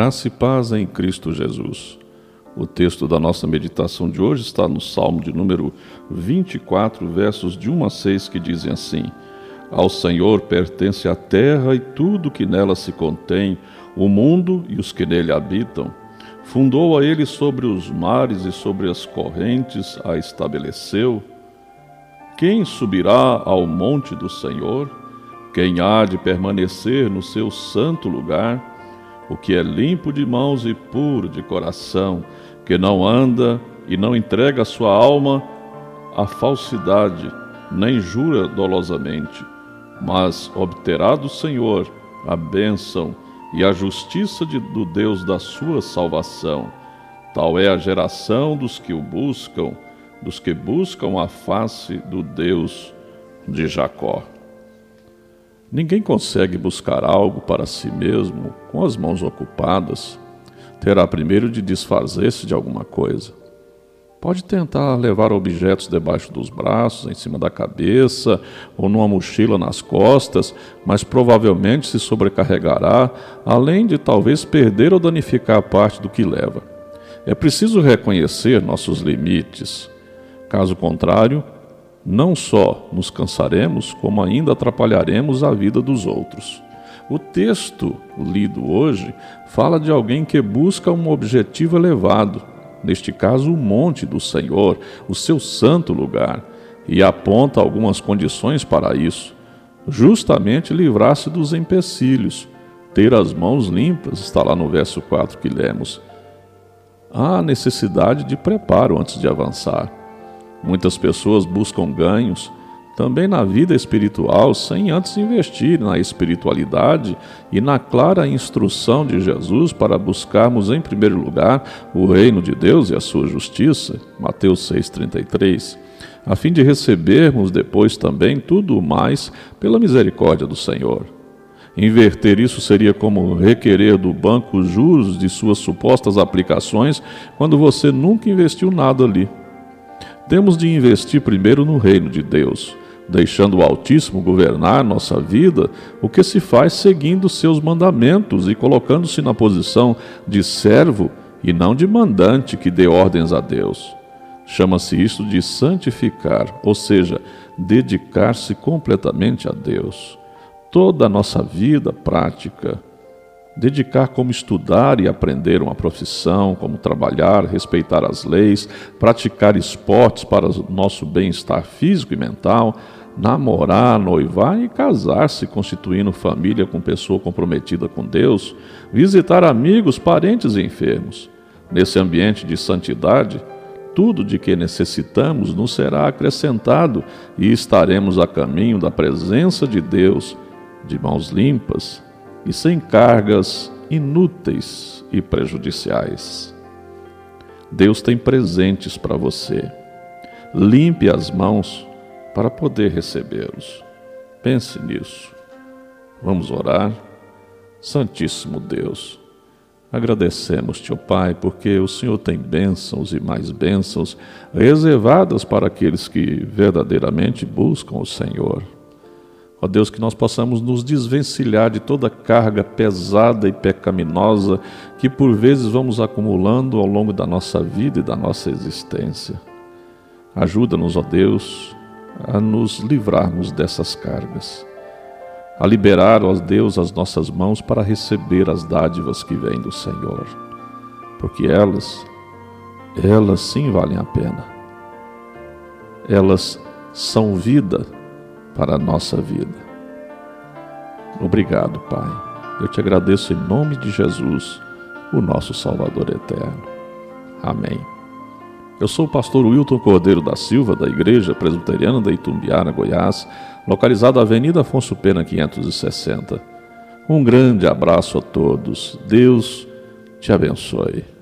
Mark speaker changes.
Speaker 1: Graça e paz em Cristo Jesus. O texto da nossa meditação de hoje está no Salmo de número 24, versos de 1 a 6, que dizem assim: Ao Senhor pertence a terra e tudo que nela se contém, o mundo e os que nele habitam. Fundou a ele sobre os mares e sobre as correntes a estabeleceu. Quem subirá ao monte do Senhor? Quem há de permanecer no seu santo lugar? O que é limpo de mãos e puro de coração, que não anda e não entrega sua alma à falsidade, nem jura dolosamente, mas obterá do Senhor a bênção e a justiça de, do Deus da sua salvação. Tal é a geração dos que o buscam, dos que buscam a face do Deus de Jacó. Ninguém consegue buscar algo para si mesmo com as mãos ocupadas. Terá primeiro de desfazer-se de alguma coisa. Pode tentar levar objetos debaixo dos braços, em cima da cabeça ou numa mochila nas costas, mas provavelmente se sobrecarregará, além de talvez perder ou danificar parte do que leva. É preciso reconhecer nossos limites. Caso contrário, não só nos cansaremos, como ainda atrapalharemos a vida dos outros. O texto lido hoje fala de alguém que busca um objetivo elevado, neste caso, o monte do Senhor, o seu santo lugar, e aponta algumas condições para isso. Justamente livrar-se dos empecilhos, ter as mãos limpas, está lá no verso 4 que lemos. Há necessidade de preparo antes de avançar. Muitas pessoas buscam ganhos também na vida espiritual sem antes investir na espiritualidade e na clara instrução de Jesus para buscarmos em primeiro lugar o reino de Deus e a sua justiça, Mateus 6:33, a fim de recebermos depois também tudo mais pela misericórdia do Senhor. Inverter isso seria como requerer do banco juros de suas supostas aplicações quando você nunca investiu nada ali. Temos de investir primeiro no reino de Deus, deixando o Altíssimo governar nossa vida, o que se faz seguindo seus mandamentos e colocando-se na posição de servo e não de mandante que dê ordens a Deus. Chama-se isso de santificar, ou seja, dedicar-se completamente a Deus. Toda a nossa vida prática, dedicar como estudar e aprender uma profissão, como trabalhar, respeitar as leis, praticar esportes para o nosso bem-estar físico e mental, namorar, noivar e casar-se, constituindo família com pessoa comprometida com Deus, visitar amigos, parentes e enfermos. Nesse ambiente de santidade, tudo de que necessitamos nos será acrescentado e estaremos a caminho da presença de Deus, de mãos limpas, e sem cargas inúteis e prejudiciais. Deus tem presentes para você. Limpe as mãos para poder recebê-los. Pense nisso. Vamos orar. Santíssimo Deus, agradecemos-te, ó Pai, porque o Senhor tem bênçãos e mais bênçãos reservadas para aqueles que verdadeiramente buscam o Senhor. Ó Deus, que nós possamos nos desvencilhar de toda carga pesada e pecaminosa que por vezes vamos acumulando ao longo da nossa vida e da nossa existência. Ajuda-nos, ó Deus, a nos livrarmos dessas cargas, a liberar, ó Deus, as nossas mãos para receber as dádivas que vêm do Senhor, porque elas, elas sim valem a pena. Elas são vida para a nossa vida. Obrigado, Pai. Eu te agradeço em nome de Jesus, o nosso Salvador eterno. Amém. Eu sou o pastor Wilton Cordeiro da Silva, da Igreja Presbiteriana da Itumbiara, Goiás, localizada na Avenida Afonso Pena 560. Um grande abraço a todos. Deus te abençoe.